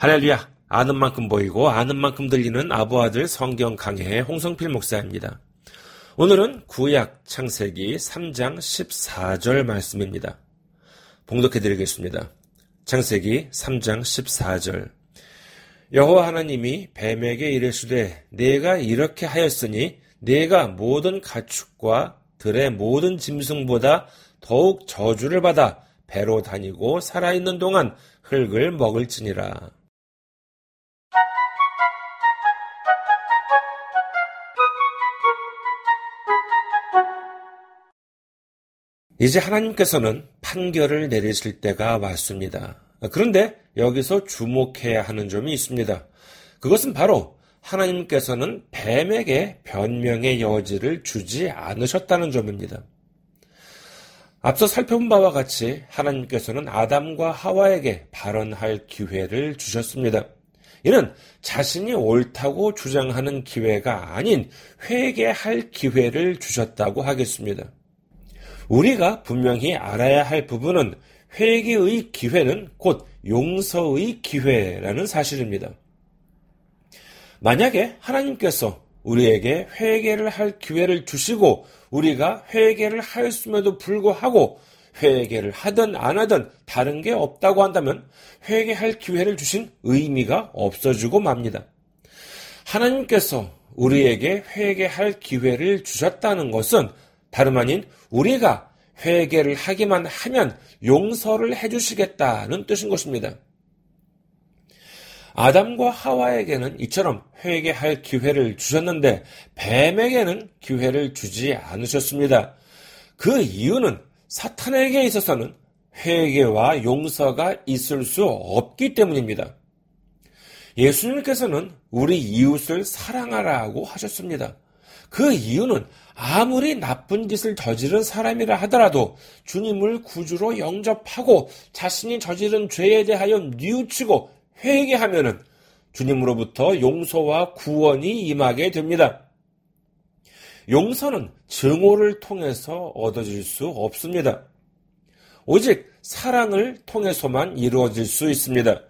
할렐루야! 아는 만큼 보이고 아는 만큼 들리는 아부아들 성경 강해의 홍성필 목사입니다. 오늘은 구약 창세기 3장 14절 말씀입니다. 봉독해 드리겠습니다. 창세기 3장 14절 여호와 하나님이 뱀에게 이르시되 내가 이렇게 하였으니 내가 모든 가축과 들의 모든 짐승보다 더욱 저주를 받아 배로 다니고 살아있는 동안 흙을 먹을지니라. 이제 하나님께서는 판결을 내리실 때가 왔습니다. 그런데 여기서 주목해야 하는 점이 있습니다. 그것은 바로 하나님께서는 뱀에게 변명의 여지를 주지 않으셨다는 점입니다. 앞서 살펴본 바와 같이 하나님께서는 아담과 하와에게 발언할 기회를 주셨습니다. 이는 자신이 옳다고 주장하는 기회가 아닌 회개할 기회를 주셨다고 하겠습니다. 우리가 분명히 알아야 할 부분은 회개의 기회는 곧 용서의 기회라는 사실입니다. 만약에 하나님께서 우리에게 회개를 할 기회를 주시고 우리가 회개를 하였음에도 불구하고 회개를 하든 안 하든 다른 게 없다고 한다면 회개할 기회를 주신 의미가 없어지고 맙니다. 하나님께서 우리에게 회개할 기회를 주셨다는 것은 다름 아닌 우리가 회개를 하기만 하면 용서를 해주시겠다는 뜻인 것입니다. 아담과 하와에게는 이처럼 회개할 기회를 주셨는데 뱀에게는 기회를 주지 않으셨습니다. 그 이유는 사탄에게 있어서는 회개와 용서가 있을 수 없기 때문입니다. 예수님께서는 우리 이웃을 사랑하라고 하셨습니다. 그 이유는 아무리 나쁜 짓을 저지른 사람이라 하더라도 주님을 구주로 영접하고 자신이 저지른 죄에 대하여 뉘우치고 회개하면은 주님으로부터 용서와 구원이 임하게 됩니다. 용서는 증오를 통해서 얻어질 수 없습니다. 오직 사랑을 통해서만 이루어질 수 있습니다.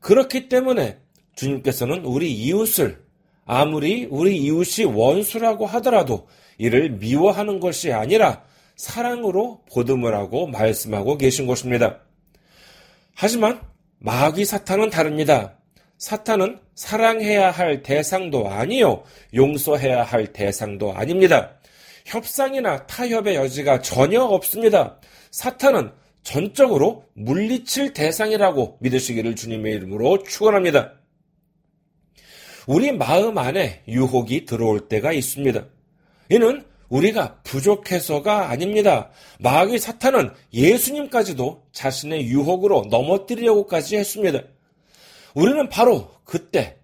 그렇기 때문에 주님께서는 우리 이웃을 아무리 우리 이웃이 원수라고 하더라도 이를 미워하는 것이 아니라 사랑으로 보듬으라고 말씀하고 계신 것입니다. 하지만 마귀 사탄은 다릅니다. 사탄은 사랑해야 할 대상도 아니요, 용서해야 할 대상도 아닙니다. 협상이나 타협의 여지가 전혀 없습니다. 사탄은 전적으로 물리칠 대상이라고 믿으시기를 주님의 이름으로 축원합니다. 우리 마음 안에 유혹이 들어올 때가 있습니다. 이는 우리가 부족해서가 아닙니다. 마귀 사탄은 예수님까지도 자신의 유혹으로 넘어뜨리려고까지 했습니다. 우리는 바로 그때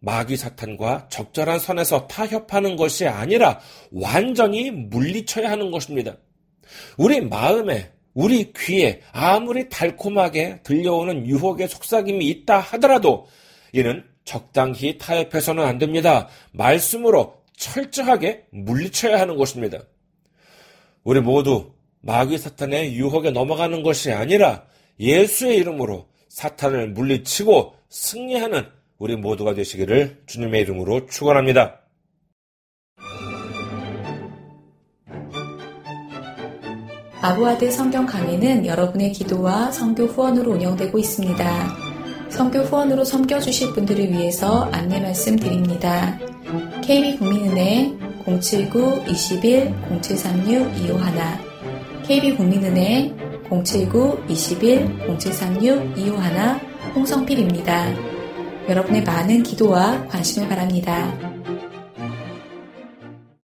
마귀 사탄과 적절한 선에서 타협하는 것이 아니라 완전히 물리쳐야 하는 것입니다. 우리 마음에, 우리 귀에 아무리 달콤하게 들려오는 유혹의 속삭임이 있다 하더라도 이는 적당히 타협해서는 안 됩니다. 말씀으로 철저하게 물리쳐야 하는 것입니다. 우리 모두 마귀 사탄의 유혹에 넘어가는 것이 아니라 예수의 이름으로 사탄을 물리치고 승리하는 우리 모두가 되시기를 주님의 이름으로 축원합니다. 아부아드 성경 강의는 여러분의 기도와 성교 후원으로 운영되고 있습니다. 성교 후원으로 섬겨주실 분들을 위해서 안내 말씀 드립니다. KB국민은행 079-21-0736-251 KB국민은행 079-21-0736-251 홍성필입니다. 여러분의 많은 기도와 관심을 바랍니다.